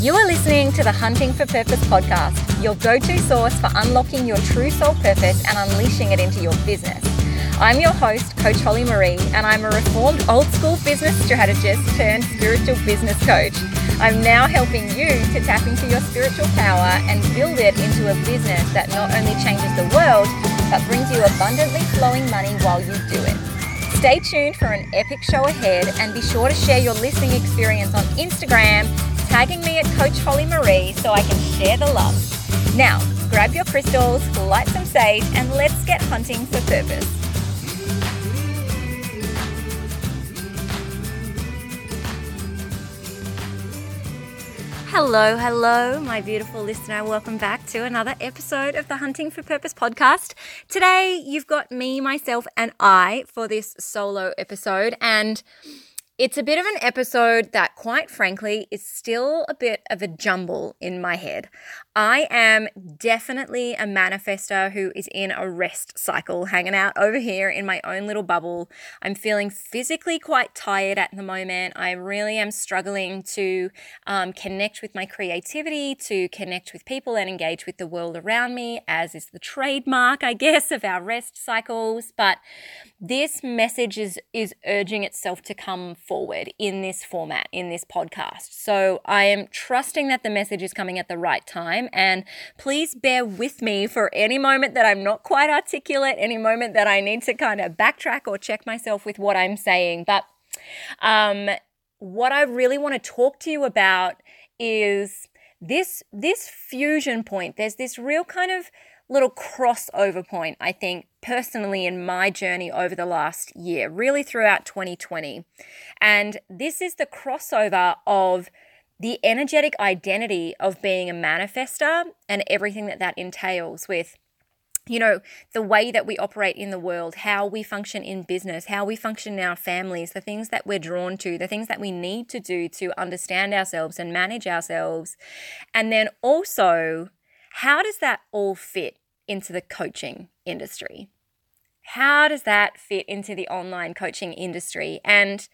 You are listening to the Hunting for Purpose podcast, your go to source for unlocking your true soul purpose and unleashing it into your business. I'm your host, Coach Holly Maree, and I'm a reformed old school business strategist turned spiritual business coach. I'm now helping you to tap into your spiritual power and build it into a business that not only changes the world, but brings you abundantly flowing money while you do it. Stay tuned for an epic show ahead and be sure to share your listening experience on Instagram, tagging me at Coach Holly Maree so I can share the love. Now, grab your crystals, light some sage, and let's get hunting for purpose. Hello, hello, my beautiful listener. Welcome back to another episode of the Hunting for Purpose podcast. Today, you've got me, myself, and I for this solo episode. And it's a bit of an episode that, quite frankly, is still a bit of a jumble in my head. I am definitely a manifester who is in a rest cycle, hanging out over here in my own little bubble. I'm feeling physically quite tired at the moment. I really am struggling to um, connect with my creativity, to connect with people and engage with the world around me, as is the trademark, I guess, of our rest cycles. But this message is, is urging itself to come forward in this format, in this podcast. So I am trusting that the message is coming at the right time. And please bear with me for any moment that I'm not quite articulate, any moment that I need to kind of backtrack or check myself with what I'm saying. But um, what I really want to talk to you about is this this fusion point. There's this real kind of little crossover point, I think, personally in my journey over the last year, really throughout 2020. And this is the crossover of the energetic identity of being a manifester and everything that that entails with you know, the way that we operate in the world, how we function in business, how we function in our families, the things that we're drawn to, the things that we need to do to understand ourselves and manage ourselves. And then also, how does that all fit into the coaching industry? How does that fit into the online coaching industry? And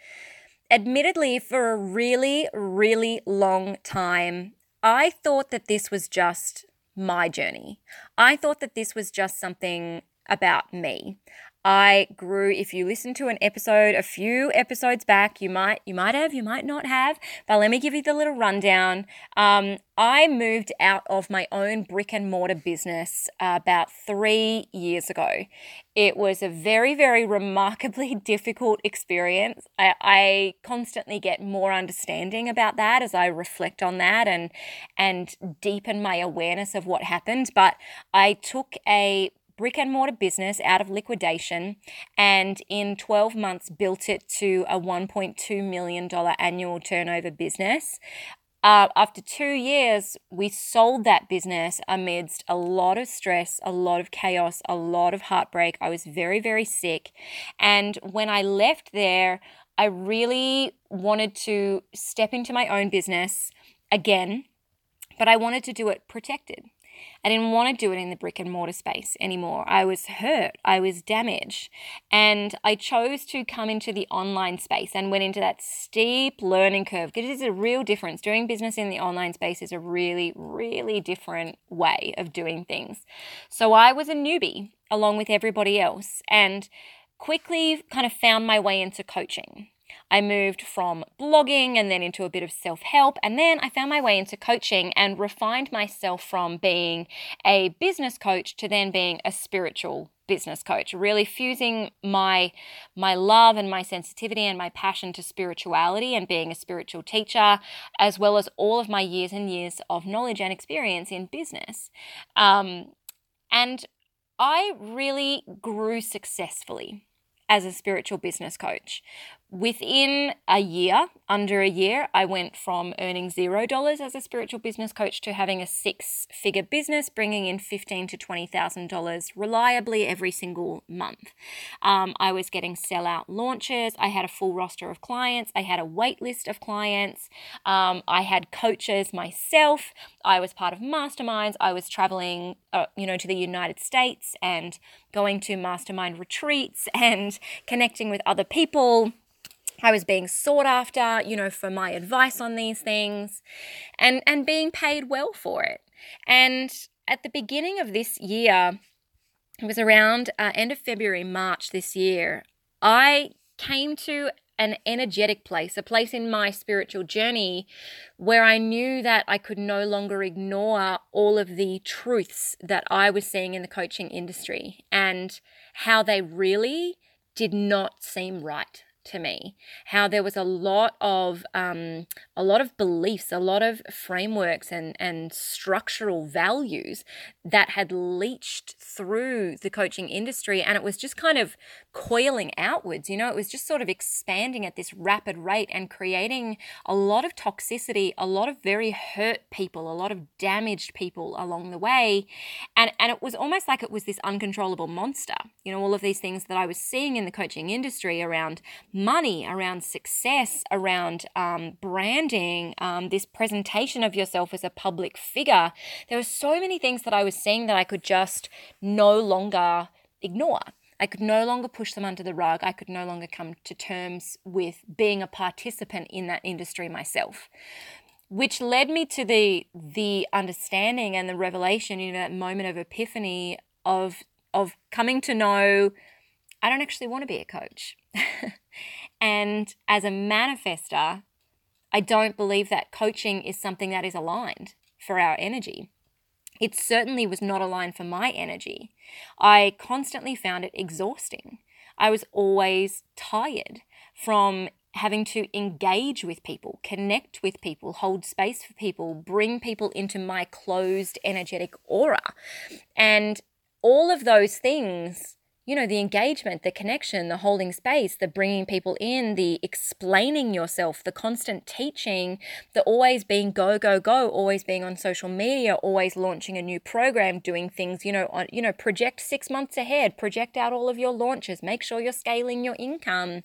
admittedly, for a really, really long time, I thought that this was just my journey. I thought that this was just something about me. I grew if you listen to an episode a few episodes back you might you might have you might not have but let me give you the little rundown. Um, I moved out of my own brick and mortar business uh, about three years ago. It was a very very remarkably difficult experience. I, I constantly get more understanding about that as I reflect on that and and deepen my awareness of what happened but I took a brick and mortar business out of liquidation and in 12 months built it to a $1.2 million annual turnover business. Uh, after two years, we sold that business amidst a lot of stress, a lot of chaos, a lot of heartbreak. I was very, very sick. And when I left there, I really wanted to step into my own business again, but I wanted to do it protected. I didn't want to do it in the brick and mortar space anymore. I was hurt, I was damaged, and I chose to come into the online space and went into that steep learning curve because it is a real difference. Doing business in the online space is a really, really different way of doing things. So I was a newbie along with everybody else and quickly kind of found my way into coaching. I moved from blogging and then into a bit of self help. And then I found my way into coaching and refined myself from being a business coach to then being a spiritual business coach really fusing my my love and my sensitivity and my passion to spirituality and being a spiritual teacher as well as all of my years and years of knowledge and experience in business um, and i really grew successfully as a spiritual business coach. Within a year, under a year, I went from earning zero dollars as a spiritual business coach to having a six-figure business, bringing in fifteen to twenty thousand dollars reliably every single month. Um, I was getting sell-out launches. I had a full roster of clients. I had a wait list of clients. Um, I had coaches myself. I was part of masterminds. I was traveling, uh, you know, to the United States and going to mastermind retreats and connecting with other people I was being sought after, you know, for my advice on these things and and being paid well for it. And at the beginning of this year, it was around uh, end of February, March this year, I came to an energetic place, a place in my spiritual journey where I knew that I could no longer ignore all of the truths that I was seeing in the coaching industry and how they really did not seem right to me how there was a lot of um, a lot of beliefs a lot of frameworks and and structural values that had leached through the coaching industry and it was just kind of coiling outwards you know? It was just sort of expanding at this rapid rate and creating a lot of toxicity a lot of very hurt people a lot of damaged people along the way. And and it was almost like it was this uncontrollable monster you know all of these things that I was seeing in the coaching industry around money, around success, around um, branding, um, this presentation of yourself as a public figure. There were so many things that I was seeing that I could just no longer ignore. I could no longer push them under the rug. I could no longer come to terms with being a participant in that industry myself which led me to the the understanding and the revelation in that moment of epiphany of of coming to know I don't actually want to be a coach. and as a manifester, I don't believe that coaching is something that is aligned for our energy. It certainly was not aligned for my energy. I constantly found it exhausting. I was always tired from having to engage with people, connect with people, hold space for people, bring people into my closed energetic aura. And all of those things you know, the engagement, the connection, the holding space, the bringing people in, the explaining yourself, the constant teaching, the always being go, go, go, always being on social media, always launching a new program, doing things, you know, on, you know, project six months ahead, project out all of your launches, make sure you're scaling your income.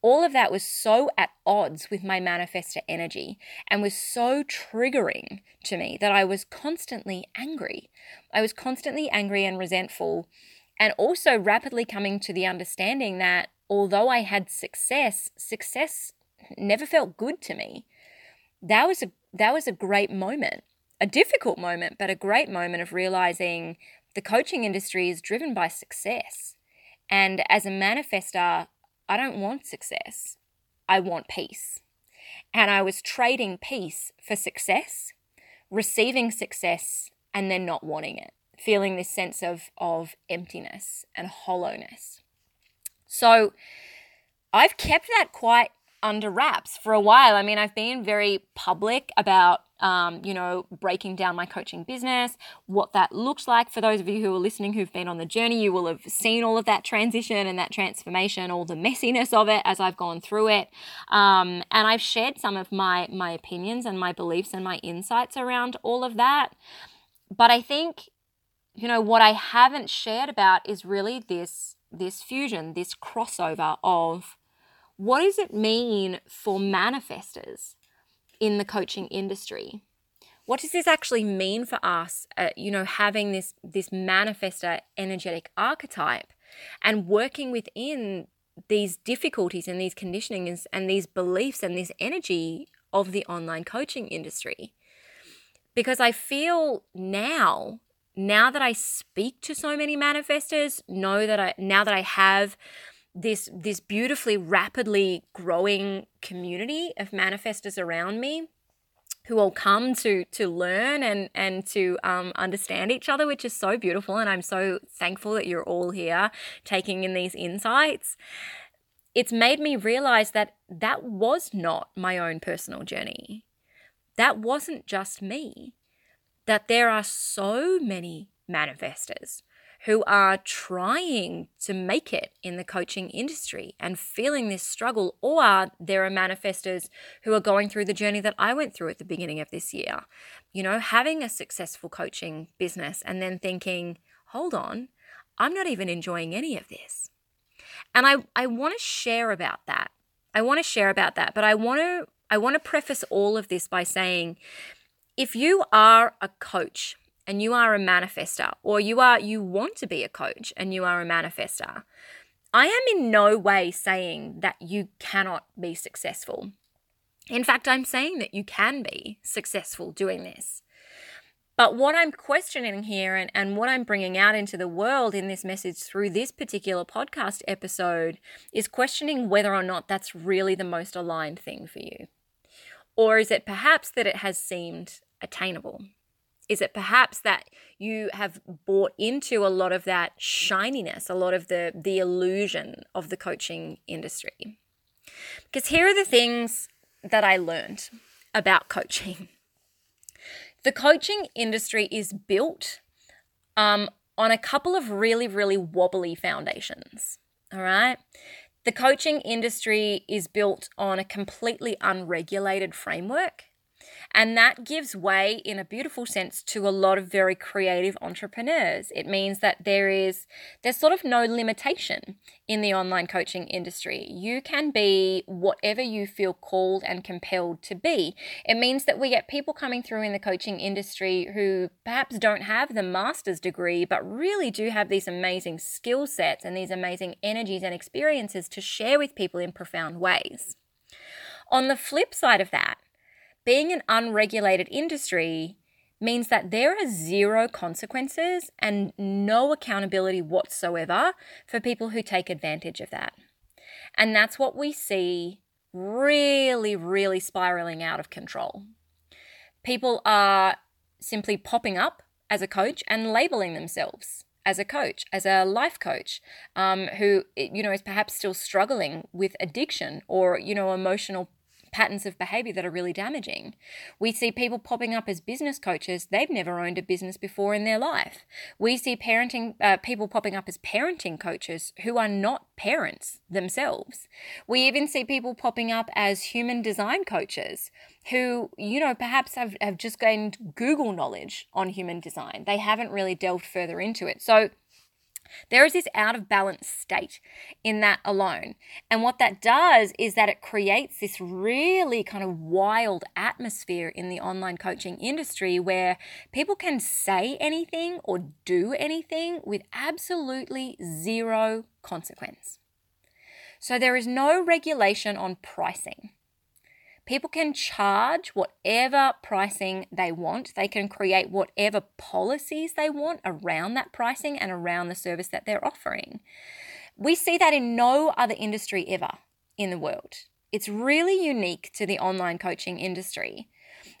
All of that was so at odds with my manifestor energy and was so triggering to me that I was constantly angry. I was constantly angry and resentful and also rapidly coming to the understanding that although I had success, success never felt good to me. That was a that was a great moment. A difficult moment, but a great moment of realizing the coaching industry is driven by success. And as a manifester, I don't want success. I want peace. And I was trading peace for success, receiving success, and then not wanting it feeling this sense of, of emptiness and hollowness. So I've kept that quite under wraps for a while. I mean, I've been very public about, um, you know, breaking down my coaching business, what that looks like. For those of you who are listening who've been on the journey, you will have seen all of that transition and that transformation, all the messiness of it as I've gone through it. Um, and I've shared some of my my opinions and my beliefs and my insights around all of that. But I think you know what I haven't shared about is really this this fusion, this crossover of what does it mean for manifestors in the coaching industry? What does this actually mean for us? Uh, you know, having this this manifestor energetic archetype and working within these difficulties and these conditionings and these beliefs and this energy of the online coaching industry. Because I feel now now that I speak to so many manifestors, know that I now that I have this this beautifully rapidly growing community of manifestors around me who all come to to learn and and to um, understand each other, which is so beautiful. And I'm so thankful that you're all here taking in these insights. It's made me realize that that was not my own personal journey. That wasn't just me that there are so many manifestors who are trying to make it in the coaching industry and feeling this struggle, or there are manifestors who are going through the journey that I went through at the beginning of this year. You know, having a successful coaching business and then thinking, hold on, I'm not even enjoying any of this. And I, I want to share about that. I want to share about that, but I want to I want to preface all of this by saying if you are a coach and you are a manifester or you are you want to be a coach and you are a manifester I am in no way saying that you cannot be successful. In fact, I'm saying that you can be successful doing this. But what I'm questioning here and, and what I'm bringing out into the world in this message through this particular podcast episode is questioning whether or not that's really the most aligned thing for you. Or is it perhaps that it has seemed attainable? Is it perhaps that you have bought into a lot of that shininess, a lot of the, the illusion of the coaching industry? Because here are the things that I learned about coaching. The coaching industry is built um, on a couple of really, really wobbly foundations. All right. The coaching industry is built on a completely unregulated framework. And that gives way, in a beautiful sense, to a lot of very creative entrepreneurs. It means that there is, there's sort of no limitation in the online coaching industry. You can be whatever you feel called and compelled to be. It means that we get people coming through in the coaching industry who perhaps don't have the master's degree, but really do have these amazing skill sets and these amazing energies and experiences to share with people in profound ways. On the flip side of that, being an unregulated industry means that there are zero consequences and no accountability whatsoever for people who take advantage of that. And that's what we see really, really spiraling out of control. People are simply popping up as a coach and labeling themselves as a coach, as a life coach, um, who you know is perhaps still struggling with addiction or you know emotional patterns of behavior that are really damaging. We see people popping up as business coaches. They've never owned a business before in their life. We see parenting uh, people popping up as parenting coaches who are not parents themselves. We even see people popping up as human design coaches who, you know, perhaps have, have just gained Google knowledge on human design. They haven't really delved further into it. So there is this out of balance state in that alone. And what that does is that it creates this really kind of wild atmosphere in the online coaching industry where people can say anything or do anything with absolutely zero consequence. So there is no regulation on pricing. People can charge whatever pricing they want. They can create whatever policies they want around that pricing and around the service that they're offering. We see that in no other industry ever in the world. It's really unique to the online coaching industry.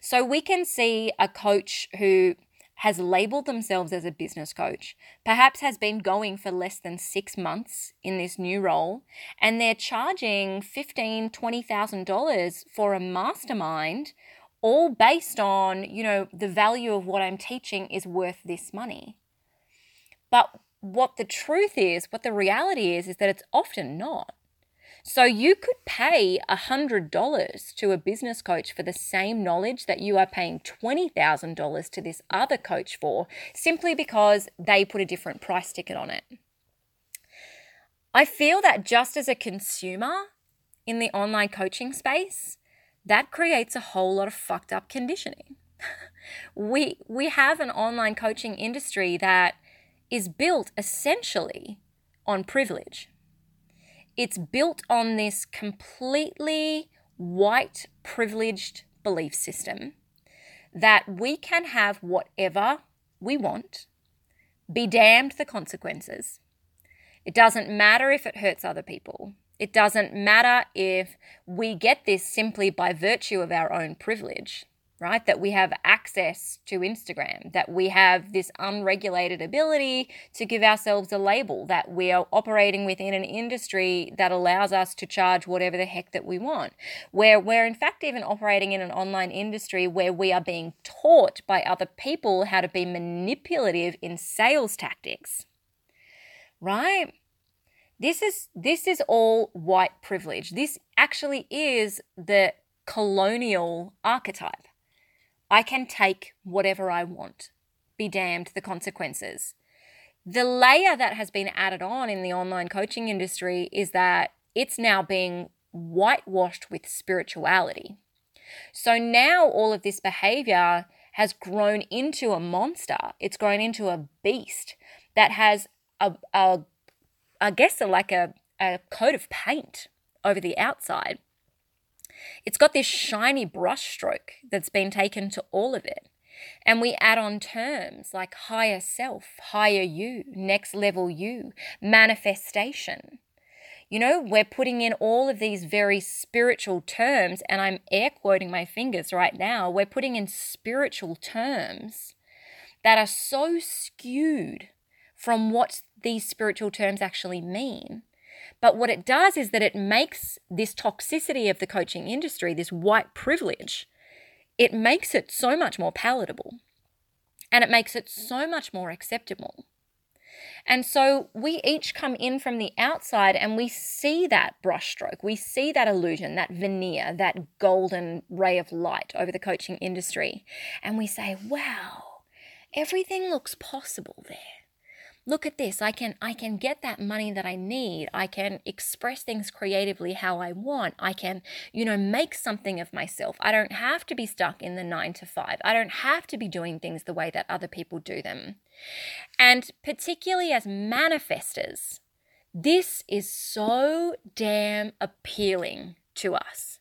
So we can see a coach who has labeled themselves as a business coach, perhaps has been going for less than six months in this new role, and they're charging $15,000, $20,000 for a mastermind, all based on, you know, the value of what I'm teaching is worth this money. But what the truth is, what the reality is, is that it's often not. So you could pay $100 to a business coach for the same knowledge that you are paying $20,000 to this other coach for simply because they put a different price ticket on it. I feel that just as a consumer in the online coaching space, that creates a whole lot of fucked up conditioning. we we have an online coaching industry that is built essentially on privilege. It's built on this completely white privileged belief system that we can have whatever we want, be damned the consequences. It doesn't matter if it hurts other people. It doesn't matter if we get this simply by virtue of our own privilege right? That we have access to Instagram, that we have this unregulated ability to give ourselves a label, that we are operating within an industry that allows us to charge whatever the heck that we want. Where we're in fact even operating in an online industry where we are being taught by other people how to be manipulative in sales tactics. Right? This is this is all white privilege. This actually is the colonial archetype I can take whatever I want. Be damned the consequences. The layer that has been added on in the online coaching industry is that it's now being whitewashed with spirituality. So now all of this behavior has grown into a monster. It's grown into a beast that has a, a I guess a, like a a coat of paint over the outside. It's got this shiny brushstroke that's been taken to all of it. And we add on terms like higher self, higher you, next level you, manifestation. You know, we're putting in all of these very spiritual terms, and I'm air quoting my fingers right now. We're putting in spiritual terms that are so skewed from what these spiritual terms actually mean. But what it does is that it makes this toxicity of the coaching industry, this white privilege, it makes it so much more palatable and it makes it so much more acceptable. And so we each come in from the outside and we see that brushstroke, we see that illusion, that veneer, that golden ray of light over the coaching industry. And we say, wow, everything looks possible there look at this i can i can get that money that i need. I can express things creatively how i want. I can you know make something of myself. I don't have to be stuck in the 9 to 5 i don't have to be doing things the way that other people do them. And particularly as manifestors this is so damn appealing to us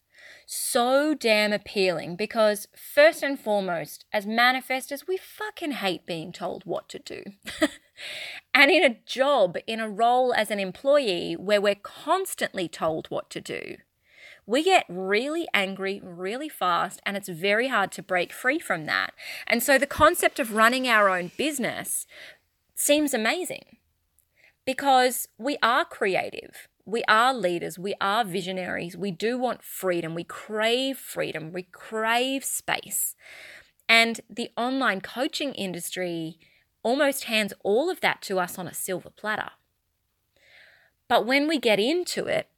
so damn appealing because, first and foremost, as manifestors, we fucking hate being told what to do. and in a job, in a role as an employee where we're constantly told what to do, we get really angry really fast and it's very hard to break free from that. And so the concept of running our own business seems amazing because we are creative we are leaders, we are visionaries, we do want freedom, we crave freedom, we crave space. And the online coaching industry almost hands all of that to us on a silver platter. But when we get into it,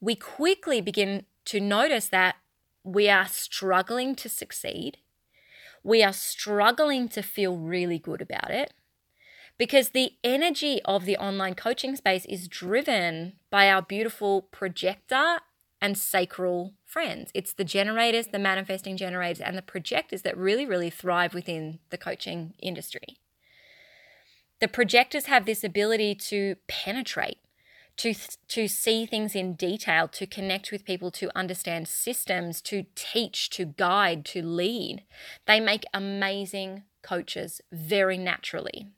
we quickly begin to notice that we are struggling to succeed. We are struggling to feel really good about it because the energy of the online coaching space is driven by our beautiful projector and sacral friends. It's the generators, the manifesting generators, and the projectors that really, really thrive within the coaching industry. The projectors have this ability to penetrate, to, to see things in detail, to connect with people, to understand systems, to teach, to guide, to lead. They make amazing coaches very naturally.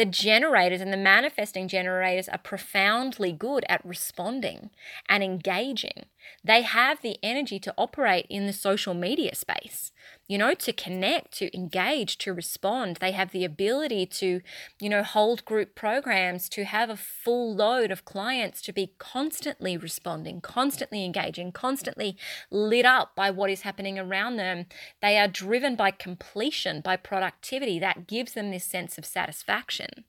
The generators and the manifesting generators are profoundly good at responding and engaging. They have the energy to operate in the social media space, you know, to connect, to engage, to respond. They have the ability to, you know, hold group programs, to have a full load of clients, to be constantly responding, constantly engaging, constantly lit up by what is happening around them. They are driven by completion, by productivity. That gives them this sense of satisfaction.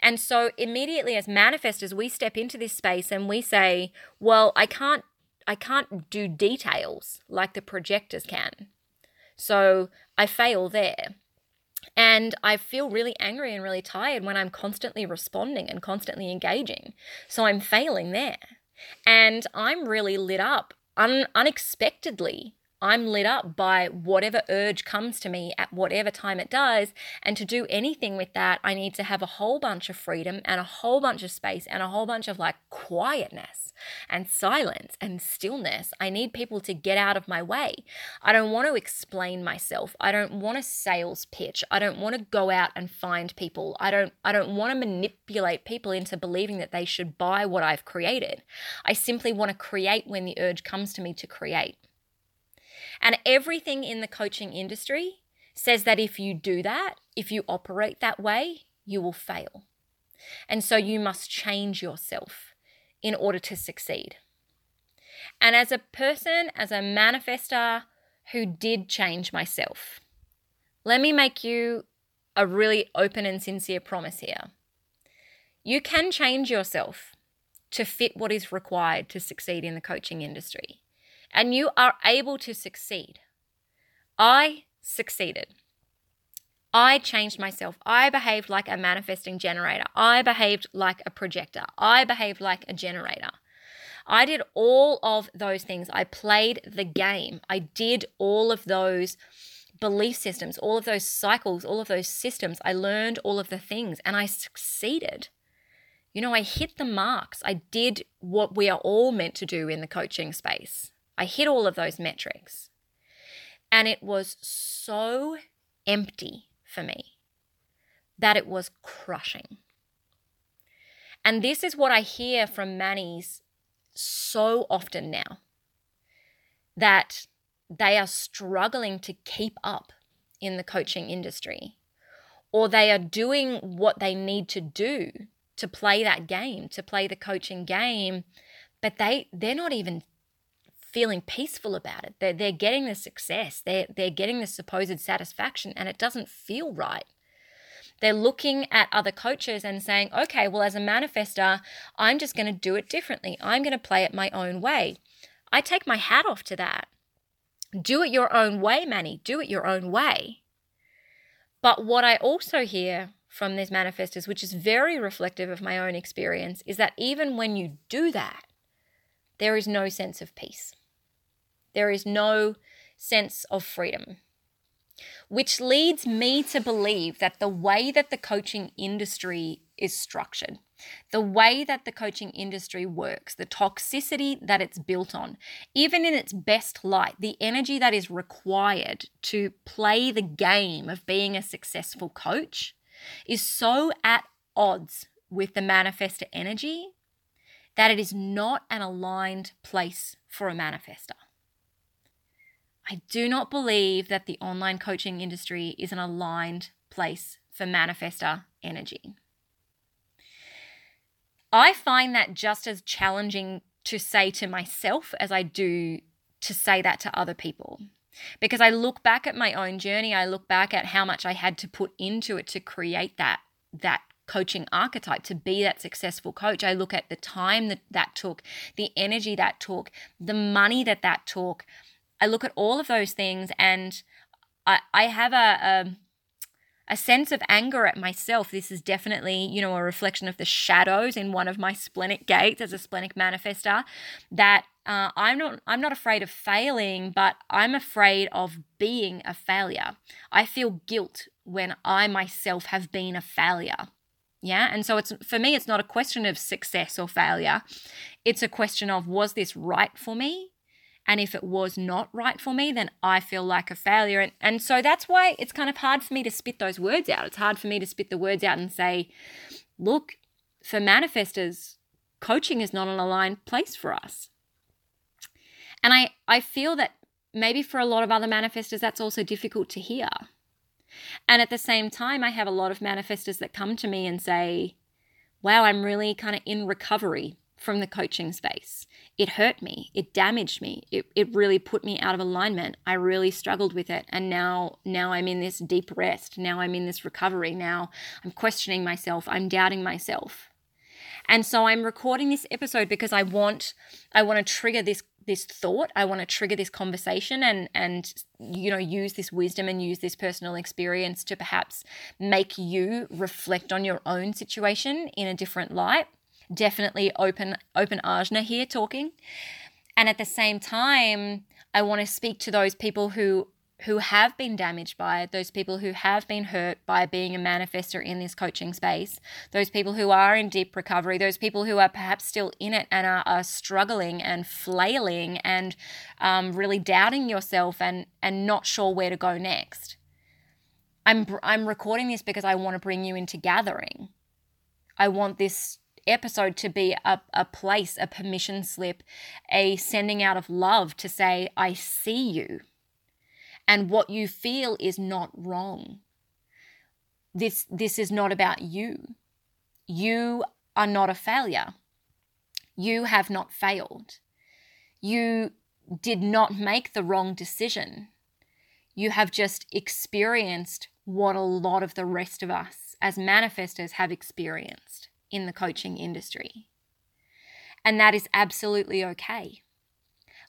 And so immediately as manifestors, we step into this space and we say, well, I can't I can't do details like the projectors can. So I fail there. And I feel really angry and really tired when I'm constantly responding and constantly engaging. So I'm failing there. And I'm really lit up un- unexpectedly I'm lit up by whatever urge comes to me at whatever time it does. And to do anything with that, I need to have a whole bunch of freedom and a whole bunch of space and a whole bunch of like quietness and silence and stillness. I need people to get out of my way. I don't want to explain myself. I don't want a sales pitch. I don't want to go out and find people. I don't I don't want to manipulate people into believing that they should buy what I've created. I simply want to create when the urge comes to me to create. And everything in the coaching industry says that if you do that, if you operate that way, you will fail. And so you must change yourself in order to succeed. And as a person, as a manifester who did change myself, let me make you a really open and sincere promise here. You can change yourself to fit what is required to succeed in the coaching industry and you are able to succeed. I succeeded. I changed myself. I behaved like a manifesting generator. I behaved like a projector. I behaved like a generator. I did all of those things. I played the game. I did all of those belief systems, all of those cycles, all of those systems. I learned all of the things and I succeeded. You know, I hit the marks. I did what we are all meant to do in the coaching space. I hit all of those metrics. And it was so empty for me that it was crushing. And this is what I hear from Mannies so often now that they are struggling to keep up in the coaching industry, or they are doing what they need to do to play that game, to play the coaching game, but they they're not even feeling peaceful about it. They're, they're getting the success, they're, they're getting the supposed satisfaction, and it doesn't feel right. They're looking at other coaches and saying, okay, well, as a manifester, I'm just going to do it differently. I'm going to play it my own way. I take my hat off to that. Do it your own way, Manny. Do it your own way. But what I also hear from these manifestors, which is very reflective of my own experience, is that even when you do that, there is no sense of peace. There is no sense of freedom which leads me to believe that the way that the coaching industry is structured, the way that the coaching industry works, the toxicity that it's built on, even in its best light, the energy that is required to play the game of being a successful coach is so at odds with the manifestor energy that it is not an aligned place for a manifester. I do not believe that the online coaching industry is an aligned place for manifester energy. I find that just as challenging to say to myself as I do to say that to other people. Because I look back at my own journey, I look back at how much I had to put into it to create that that coaching archetype to be that successful coach. I look at the time that that took, the energy that took, the money that that took, I look at all of those things and I, I have a, a a sense of anger at myself. This is definitely, you know, a reflection of the shadows in one of my splenic gates as a splenic manifester. That uh, I'm not, I'm not afraid of failing, but I'm afraid of being a failure. I feel guilt when I myself have been a failure. Yeah, and so it's for me, it's not a question of success or failure. It's a question of was this right for me? And if it was not right for me, then I feel like a failure. And, and so that's why it's kind of hard for me to spit those words out. It's hard for me to spit the words out and say, look, for manifestors, coaching is not an aligned place for us. And I, I feel that maybe for a lot of other manifestors, that's also difficult to hear. And at the same time, I have a lot of manifestors that come to me and say, wow, I'm really kind of in recovery from the coaching space it hurt me it damaged me it, it really put me out of alignment. I really struggled with it and now now i'm in this deep rest now i'm in this recovery now i'm questioning myself i'm doubting myself. And so i'm recording this episode because i want i want to trigger this this thought i want to trigger this conversation and and you know use this wisdom and use this personal experience to perhaps make you reflect on your own situation in a different light definitely open open ajna here talking and at the same time i want to speak to those people who who have been damaged by it, those people who have been hurt by being a manifester in this coaching space, those people who are in deep recovery, those people who are perhaps still in it and are, are struggling and flailing and um, really doubting yourself and, and not sure where to go next. I'm, I'm recording this because I want to bring you into gathering. I want this episode to be a, a place, a permission slip, a sending out of love to say, I see you. And what you feel is not wrong. This, this is not about you. You are not a failure. You have not failed. You did not make the wrong decision. You have just experienced what a lot of the rest of us as manifestors have experienced in the coaching industry. And that is absolutely okay.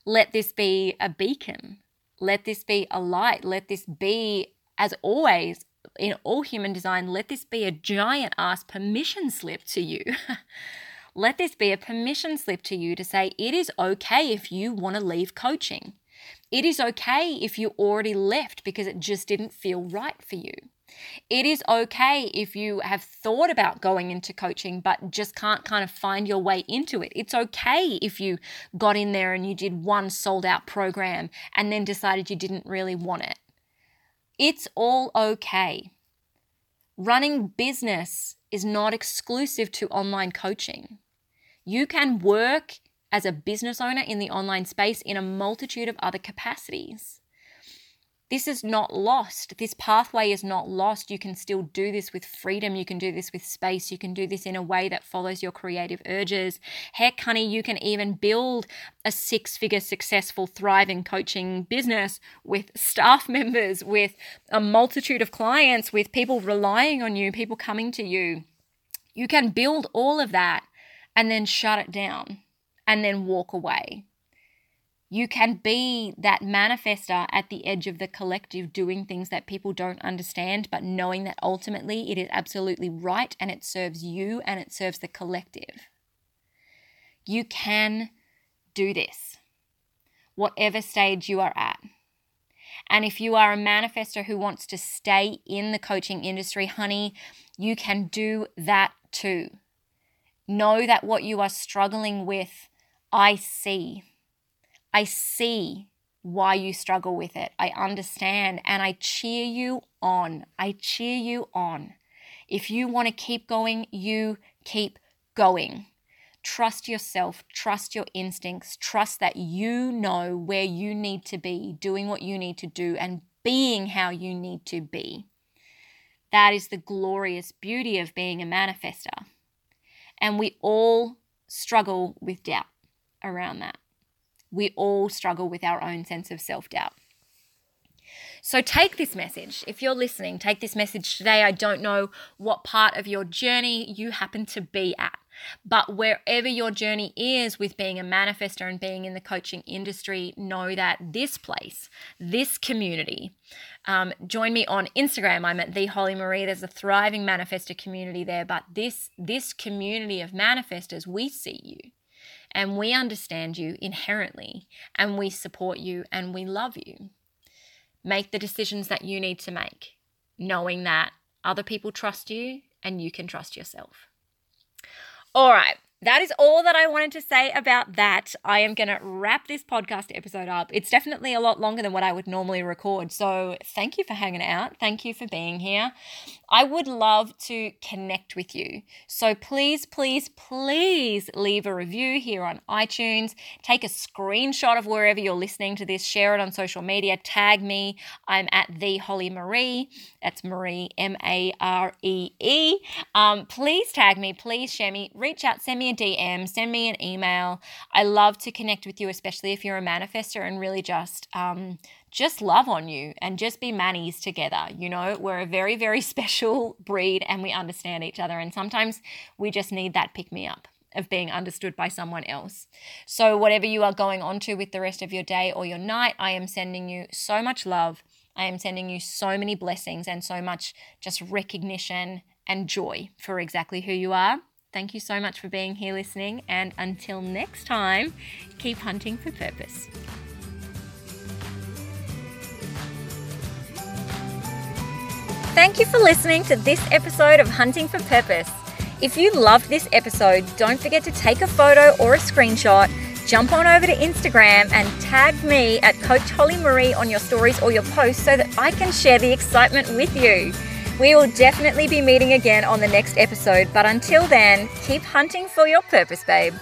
Let this be a beacon. Let this be a light. Let this be, as always, in all human design, let this be a giant ass permission slip to you. let this be a permission slip to you to say it is okay if you want to leave coaching. It is okay if you already left because it just didn't feel right for you. It is okay if you have thought about going into coaching but just can't kind of find your way into it. It's okay if you got in there and you did one sold out program and then decided you didn't really want it. It's all okay. Running business is not exclusive to online coaching. You can work as a business owner in the online space in a multitude of other capacities. This is not lost. This pathway is not lost. You can still do this with freedom. You can do this with space. You can do this in a way that follows your creative urges. Heck, honey, you can even build a six figure, successful, thriving coaching business with staff members, with a multitude of clients, with people relying on you, people coming to you. You can build all of that and then shut it down and then walk away. You can be that manifester at the edge of the collective, doing things that people don't understand, but knowing that ultimately it is absolutely right and it serves you and it serves the collective. You can do this, whatever stage you are at. And if you are a manifester who wants to stay in the coaching industry, honey, you can do that too. Know that what you are struggling with I see. I see why you struggle with it. I understand and I cheer you on. I cheer you on. If you want to keep going, you keep going. Trust yourself, trust your instincts, trust that you know where you need to be, doing what you need to do, and being how you need to be. That is the glorious beauty of being a manifester. And we all struggle with doubt around that. We all struggle with our own sense of self doubt. So take this message. If you're listening, take this message today. I don't know what part of your journey you happen to be at, but wherever your journey is with being a manifester and being in the coaching industry, know that this place, this community, um, join me on Instagram. I'm at the Holly Maree. There's a thriving manifester community there, but this this community of manifestors, we see you and we understand you inherently and we support you and we love you. Make the decisions that you need to make, knowing that other people trust you and you can trust yourself. All right that is all that I wanted to say about that. I am going to wrap this podcast episode up. It's definitely a lot longer than what I would normally record. So, thank you for hanging out. Thank you for being here. I would love to connect with you. So, please, please, please leave a review here on iTunes. Take a screenshot of wherever you're listening to this, share it on social media, tag me. I'm at the Holly Maree. That's Maree, M A R E E. Um, please tag me, please share me, reach out, send me a DM, send me an email. I love to connect with you, especially if you're a manifester and really just um, just love on you and just be manis together. You know, we're a very, very special breed and we understand each other. And sometimes we just need that pick me up of being understood by someone else. So, whatever you are going on to with the rest of your day or your night, I am sending you so much love. I am sending you so many blessings and so much just recognition and joy for exactly who you are. Thank you so much for being here listening, and until next time, keep hunting for purpose. Thank you for listening to this episode of Hunting for Purpose. If you loved this episode, don't forget to take a photo or a screenshot, jump on over to Instagram and tag me at Coach Holly Maree on your stories or your posts so that I can share the excitement with you. We will definitely be meeting again on the next episode, but until then, keep hunting for your purpose, babe.